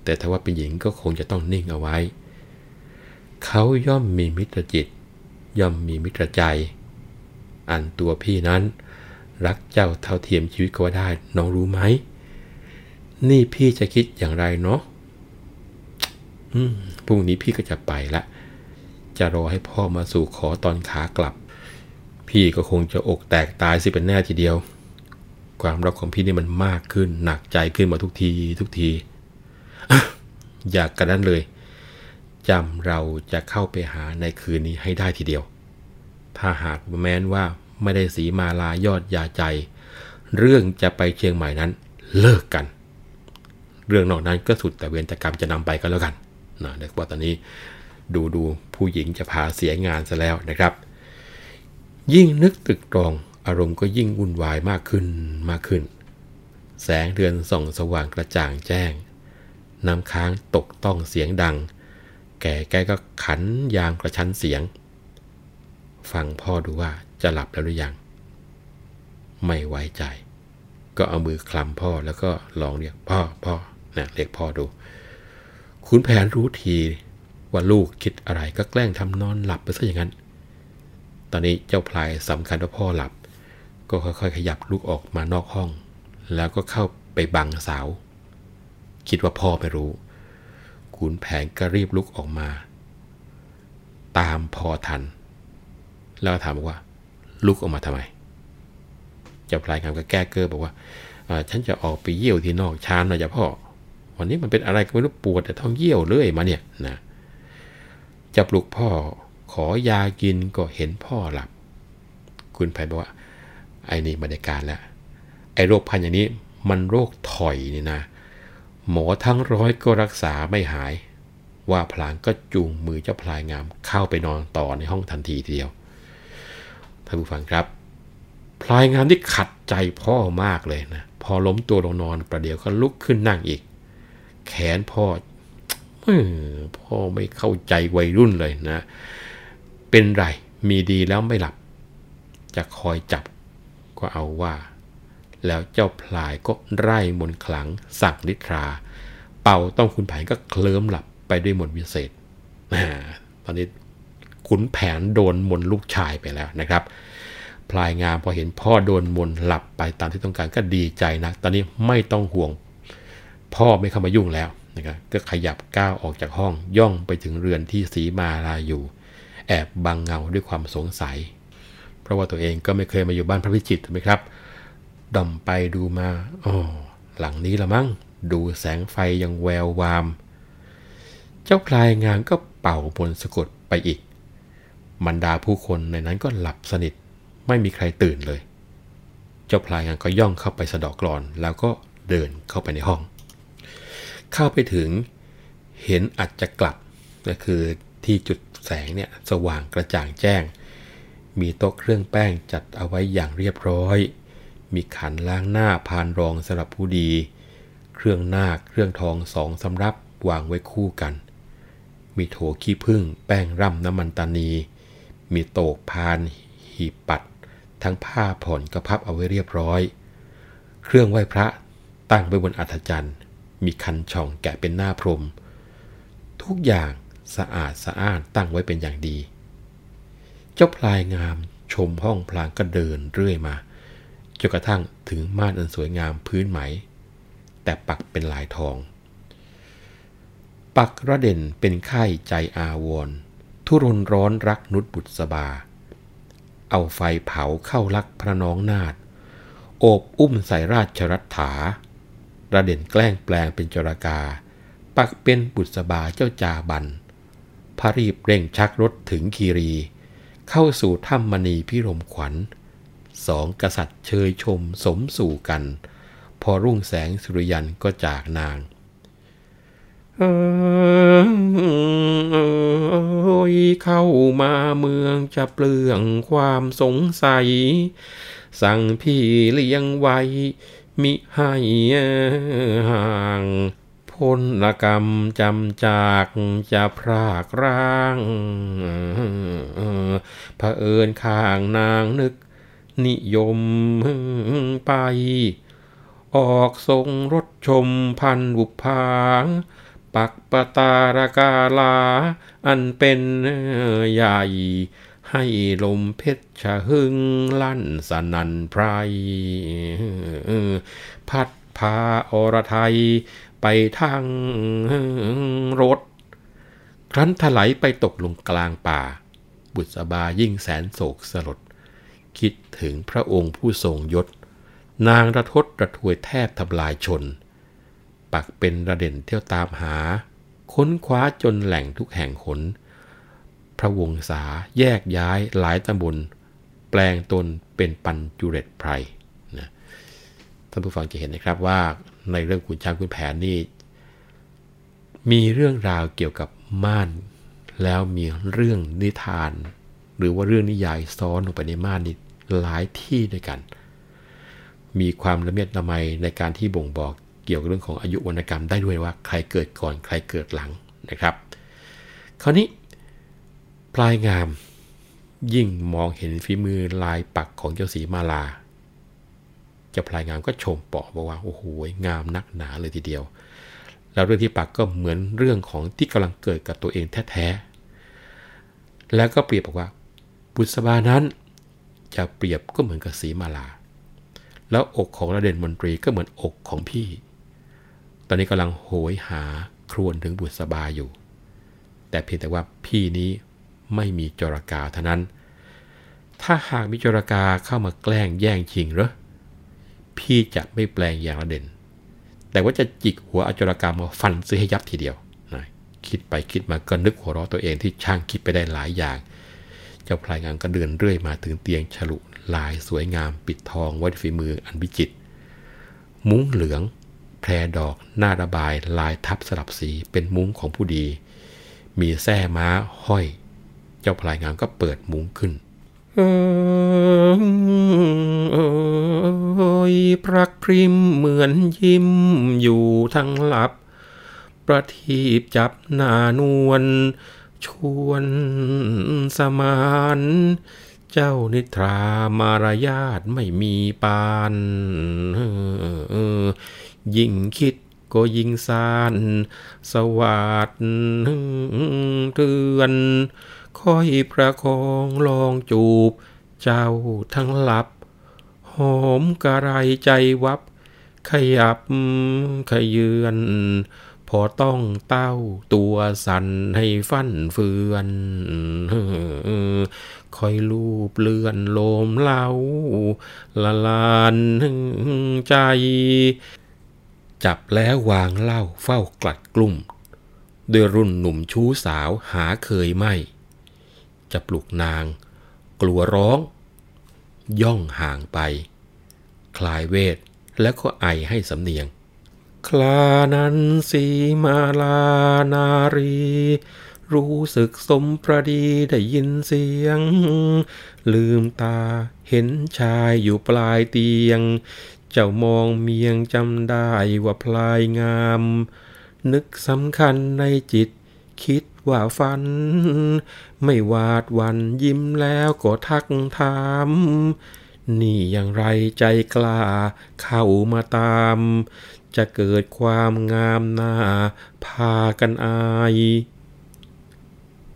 แต่ถ้าว่าเป็นหญิงก็คงจะต้องนิ่งเอาไว้ เขาย่อมมีมิตรจิต ย่อมมีมิตรใจ อันตัวพี่นั้น รักเจ้าเท่าเทียมชีวิตก็ได้ น้องรู้ไหม นี่พี่จะคิดอย่างไรเนาะอืมพรุ่งนี้พี่ก็จะไปละ จะรอให้พ่อมาสู่ขอตอนขากลับ พี่ก็คงจะอกแตกตายสิเป็นแน่ทีเดียว ความรักของพี่นี่มันมากขึ้น หนักใจขึ้นมาทุกทีทุกที อย่ากระนั้นเลย จำเราจะเข้าไปหาในคืนนี้ให้ได้ทีเดียว ถ้าหากแม้นว่าไม่ได้สีมาลายอดยาใจ เรื่องจะไปเชียงใหม่นั้นเลิกกัน เรื่องนอกนั้นก็สุดแต่เวรแต่กรรมจะนำไปก็แล้วกันนะเด็กว่าตอนนี้ดูดูผู้หญิงจะพาเสียงานซะแล้วนะครับ ยิ่งนึกตึกตรองอารมณ์ก็ยิ่งวุ่นวายมากขึ้นมากขึ้น แสงเดือนส่องสว่างกระจ่างแจ้ง น้ำค้างตกต้องเสียงดัง แก่แกก็ขันยามกระชั้นเสียง ฟังพ่อดูว่าจะหลับแล้วหรือยัง ไม่ไว้ใจ ก็เอามือคลำพ่อแล้วก็ลองเรียกพ่อพ่อนะเรียกพ่อดู คุณแผนรู้ทีว่าลูกคิดอะไรก็แกล้งทำนอนหลับไปซะอย่างนั้น ตอนนี้เจ้าพลายสำคัญว่าพ่อหลับ ก็ค่อยๆ ขยับลูกออกมานอกห้อง แล้วก็เข้าไปบังเสา คิดว่าพ่อไม่รู้ ขุนแผนก็รีบลุกออกมา ตามพอทัน แล้วถามว่า ลุกออกมาทำไมเจ้าพลายคำก็แก้เกอบอกว่าฉันจะออกไปเยี่ยวที่นอกชานหน่อยจ้ะพ่อ วันนี้มันเป็นอะไรก็ไม่รู้ปวด แต่ท้องเยี่ยวเลยมาเนี่ยนะจะปลุกพ่อขอยากินก็เห็นพ่อหลับ คุณไพบอกว่าไอ้นี่บรรยากาศแล้วไอ้โรคพันอย่างนี้มันโรคถอยนี่นะ หมอทั้งร้อยก็รักษาไม่หาย ว่าพลางก็จูงมือเจ้าพลายงามเข้าไปนอนต่อในห้องทันทีทีเดียวท่านผู้ฟังครับ พลายงามที่ขัดใจพ่อมากเลยนะพอล้มตัวลงนอนประเดี๋ยวก็ลุกขึ้นนั่งอีก แขนพ่อพ่อไม่เข้าใจวัยรุ่นเลยนะ เป็นไรมีดีแล้วไม่หลับ จะคอยจับก็เอาว่า แล้วเจ้าพลายก็ไร่มนขลัง สั่งนิทรา เป่าต้องคุณแผนก็เคลิ้มหลับไปด้วยมนวิเศษตอนนี้ขุนแผนโดนมนลูกชายไปแล้วนะครับ พลายงามพอเห็นพ่อโดนมนหลับไปตามที่ต้องการก็ดีใจนะตอนนี้ไม่ต้องห่วง พ่อไม่เข้ามายุ่งแล้วนะครับก็ขยับก้าวออกจากห้องย่องไปถึงเรือนที่สีมาลาอยู่ แอบบังเงาด้วยความสงสัย เพราะว่าตัวเองก็ไม่เคยมาอยู่บ้านพระพิจิตรไหมครับ ดอมไปดูมาอ๋อหลังนี้ละมั้ง ดูแสงไฟยังแวววาม เจ้าพลายงานก็เป่าบนสะกดไปอีก บรรดาผู้คนในนั้นก็หลับสนิท ไม่มีใครตื่นเลย เจ้าพลายงานก็ย่องเข้าไปสะดอกกรอน แล้วก็เดินเข้าไปในห้อง เข้าไปถึงเห็นอัจจะกลับก็คือที่จุดแสงเนี่ยสว่างกระจ่างแจ้ง มีโต๊ะเครื่องแป้งจัดเอาไว้อย่างเรียบร้อย มีขันล้างหน้าพานรองสำหรับผู้ดี เครื่องหน้าเครื่องทองสองสำรับวางไว้คู่กัน มีโถขี้ผึ้งแป้งร่ำน้ำมันตานี มีโตกพาน หีบปัด ทั้งผ้าผ่อนกระพับเอาไว้เรียบร้อย เครื่องไหว้พระตั้งไว้บนอัฐจันทร์ มีคันช่องแกะเป็นหน้าพรม ทุกอย่างสะอาดสะอ้านตั้งไว้เป็นอย่างดี เจ้าพลายงามชมห้องพลางก็เดินเรื่อยมา นกระทั่งถึงม่านอันสวยงามพื้นไหม แต่ปักเป็นลายทอง ปักระเด่นเป็นไข่ใจอาวร ทุรนร้อนรักนุษบุตรสบา เอาไฟเผาเข้าลักพระน้องนาดโอบอุ้มใส่ราชรัฐาระเด่นแกล้งแปลงเป็นจรากา ปักเป็นบุษบาเจ้าจาบันพระรีบเร่งชักรถถึงคีรี เข้าสู่ถ้ำมณีพิรมขวัญ สองกษัตริย์เชยชมสมสู่กัน พอรุ่งแสงสุริยันก็จากนางเอยเข้ามาเมืองจะเปลืองความสงสัย สั่งพี่เลี้ยงไว้ มิให้ห่างพลกรรมจำจากจะพรากร่างเผอิญข้างนางนึก นิยมไป ออกทรงรถชมพันบุพางปักปตารกาลา อันเป็นใหญ่ ให้ลมเพชรชะหึงลั่นสนันไพร พัดพาอรไทยไปทางรถ ครั้นถลายไปตกลงกลางป่า บุษบายิ่งแสนโศกสลด คิดถึงพระองค์ผู้ทรงยศ นางระทศระทวยแทบทำลายชน ปักเป็นระเด่นเที่ยวตามหา ค้นคว้าจนแหล่งทุกแห่งขน พระวงศาแยกย้ายหลายตำบล แปลงตนเป็นปันจุเรตไพรนะท่านผู้ฟังจะเห็นนะครับว่าในเรื่องขุนช้างขุนแผนนี่มีเรื่องราวเกี่ยวกับม่านแล้วมีเรื่องนิทาน หรือว่าเรื่องนิยายซ้อนลงไปในม่านนี่ หลายที่ด้วยกัน มีความละเมียดละไมในการที่บ่งบอกเกี่ยวกับเรื่องของอายุวรรณกรรมได้ด้วยว่าใครเกิดก่อนใครเกิดหลังนะครับ คราวนี้ปลายงามยิ่งมองเห็นฝีมือลายปักของเจ้าสีมาลาเจ้าพลายงามก็ชมปอบอกว่าโอ้โหงามนักหนาเลยทีเดียว แล้วเรื่องที่ปักก็เหมือนเรื่องของที่กำลังเกิดกับตัวเองแท้ๆแล้วก็เปรียบบอกว่าบุษบานั้น จะเปรียบก็เหมือนกับสีมาลา แล้วอกของระเด่นมนตรีก็เหมือนอกของพี่ ตอนนี้กำลังโหยหาครวนถึงบุษบาอยู่ แต่เพียงแต่ว่าพี่นี้ไม่มีจรกาเท่านั้น ถ้าหากมีจรกาเข้ามาแกล้งแย่งชิงเหรอ พี่จะไม่แปลงอย่างระเด่น แต่ว่าจะจิกหัวอจรกามาฟันซื้อให้ยับทีเดียวนะคิดไปคิดมาก็นึกหัวเราะตัวเองที่ช่างคิดไปได้หลายอย่าง เจ้าพลายงามก็เดินเรื่อยมาถึงเตียงฉลุลายสวยงามปิดทองไว้ฝีมืออันวิจิตมุ้งเหลือง แพรดอกหน้าระบายลายทับสลับสีเป็นมุ้งของผู้ดี มีแส้ม้าห้อย เจ้าพลายงามก็เปิดมุ้งขึ้นเอยพรักพริมเหมือนยิ้มอยู่ทั้งหลับ ประทีปจับหน้านวล ชวนสมานเจ้านิทรามารยาทไม่มีปานยิ่งคิดก็ยิ่งสานสวัสดเตือนคอยประคองลองจูบ เจ้าทั้งหลับ หอมกระไรใจวับ ขยับขยือน พอต้องเต้าตัวสั่นให้ฟันเฟือนคอยลูบเลื่อนโลมเล่าละลานใจ จับแล้ววางเล่าเฝ้ากลัดกลุ่ม ด้วยรุ่นหนุ่มชู้สาวหาเคยไม่ จะปลุกนาง กลัวร้อง ย่องห่างไป คลายเวทแล้วก็ไอให้สำเนียง คลานันสีมาลานารี รู้สึกสมประดีได้ยินเสียง ลืมตาเห็นชายอยู่ปลายเตียง เจ้ามองเมียงจำได้ว่าพลายงาม นึกสำคัญในจิตคิดว่าฝัน ไม่วาดวันยิ้มแล้วก็ทักถาม นี่อย่างไรใจกล้าเข้ามาตาม จะเกิดความงามหน้าพากันอาย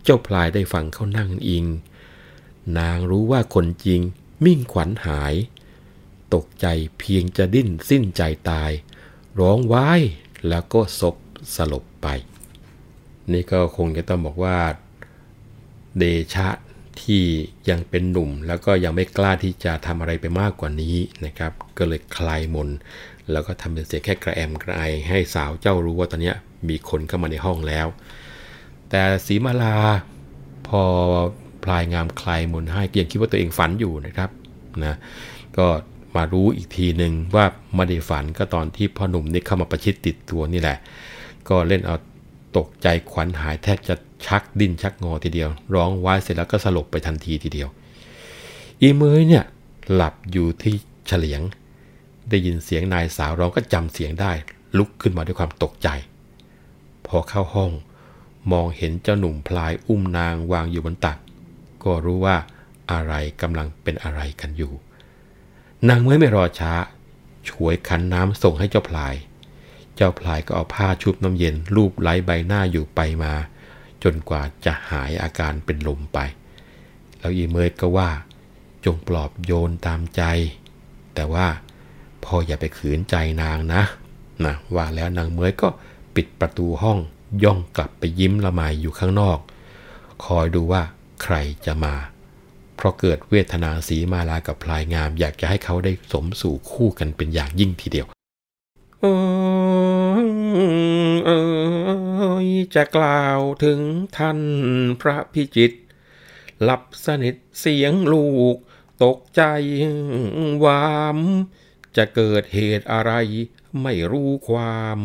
เจ้าพลายได้ฟังเขานั่งอิง นางรู้ว่าคนจริงมิ่งขวัญหาย ตกใจเพียงจะดิ้นสิ้นใจตาย ร้องว้ายแล้วก็ศพสลบไป นี่ก็คงจะต้องบอกว่า เดชะที่ยังเป็นหนุ่มแล้วก็ยังไม่กล้าที่จะทำอะไรไปมากกว่านี้นะครับ ก็เลยคลายมน แล้วก็ทำเป็นเสียงแค่กระแอมกระไอให้สาวเจ้ารู้ว่าตอนนี้มีคนเข้ามาในห้องแล้ว แต่สีมาลาพอพลายงามคลายมนให้ยังคิดว่าตัวเองฝันอยู่นะครับนะก็มารู้อีกทีหนึ่งว่าไม่ได้ฝันก็ตอนที่พ่อหนุ่มนี่เข้ามาประชิดติดตัวนี่แหละ ก็เล่นเอาตกใจขวัญหายแทบจะชักดิ้นชักงอทีเดียว ร้องว้าเสร็จแล้วก็สลบไปทันทีทีเดียว อีเมยเนี่ยหลับอยู่ที่เฉลียง ได้ยินเสียงนายสาวร้องก็จำเสียงได้ ลุกขึ้นมาด้วยความตกใจ พอเข้าห้อง มองเห็นเจ้าหนุ่มพลายอุ้มนางวางอยู่บนตัก ก็รู้ว่าอะไรกำลังเป็นอะไรกันอยู่ นางเมยไม่รอช้า ช่วยขันน้ำส่งให้เจ้าพลาย เจ้าพลายก็เอาผ้าชุบน้ำเย็นรูปไล้ใบหน้าอยู่ไปมา จนกว่าจะหายอาการเป็นลมไป แล้วอีเมยก็ว่า จงปลอบโยนตามใจ แต่ว่า พ่ออย่าไปขืนใจนางนะนะว่าแล้วนางเมยก็ปิดประตูห้องย่องกลับไปยิ้มละไมอยู่ข้างนอก คอยดูว่าใครจะมา เพราะเกิดเวทนาสีมาลากับพลายงาม อยากจะให้เขาได้สมสู่คู่กันเป็นอย่างยิ่งทีเดียวออจะกล่าวถึงท่านพระพิจิตรหลับสนิทเสียงลูก ตกใจวาม จะเกิดเหตุอะไร ไม่รู้ความ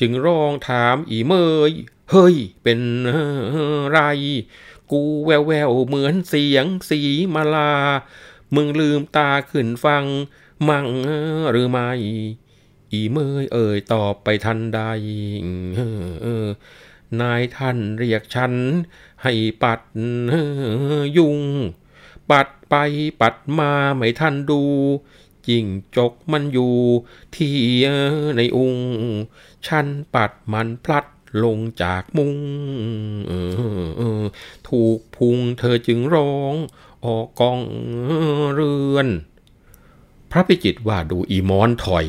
จึงร้องถามอีเมย เฮ้ย เป็นไร กูแววแววเหมือนเสียงสีมาลา มึงลืมตาขึ้นฟัง มั่งหรือไม่ อีเมยเอ่ยตอบไปทันใดนายท่านเรียกฉัน ให้ปัดยุง ปัดไปปัดมาไม่ทันดู จิงจกมันอยู่ที่ในอุงฉันปัดมันพลัดลงจากมุงถูกพุงเธอจึงร้อง ออกกองเรือน พระพิจิตว่าดูอีมอนถอย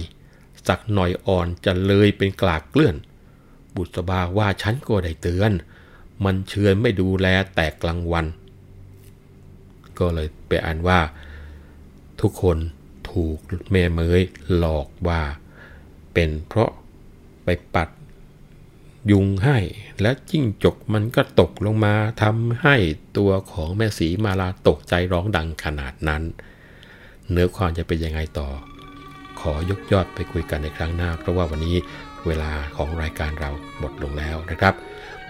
สักหน่อยอ่อนจะเลยเป็นกลากเกลื่อน บุษบาว่าฉันก็ได้เตือน มันเชือนไม่ดูแลแต่กลางวัน ก็เลยไปอ่านว่า ทุกคน ถูกแม่เมยหลอกว่า เป็นเพราะไปปัดยุงให้และจิ้งจกมันก็ตกลงมาทำให้ตัวของแม่สีมาลาตกใจร้องดังขนาดนั้น เนื้อความจะเป็นยังไงต่อ ขอยกยอดไปคุยกันในครั้งหน้า เพราะว่าวันนี้เวลาของรายการเราหมดลงแล้วนะครับ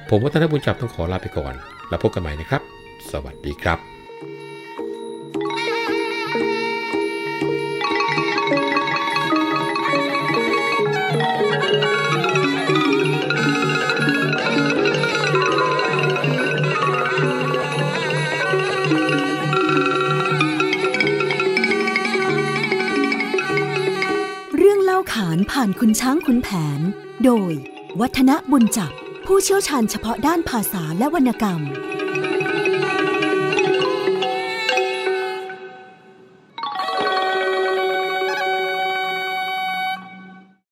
ผมวัฒนบุญจับต้องขอลาไปก่อน แล้วพบกันใหม่นะครับ สวัสดีครับารผ่านคุณช้างคุณแผน โดย วัฒนบุญจับผู้เชี่ยวชาญเฉพาะด้านภาษาและวรรณกรรม